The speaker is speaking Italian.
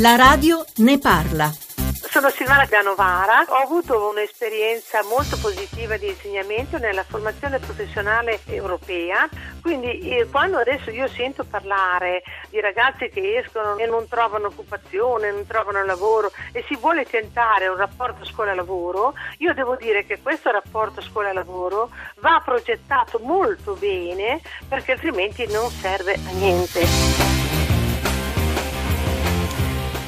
La radio ne parla. Sono Silvana Pianovara, ho avuto un'esperienza molto positiva di insegnamento nella formazione professionale europea, quindi eh, quando adesso io sento parlare di ragazzi che escono e non trovano occupazione, non trovano lavoro e si vuole tentare un rapporto scuola-lavoro, io devo dire che questo rapporto scuola-lavoro va progettato molto bene perché altrimenti non serve a niente.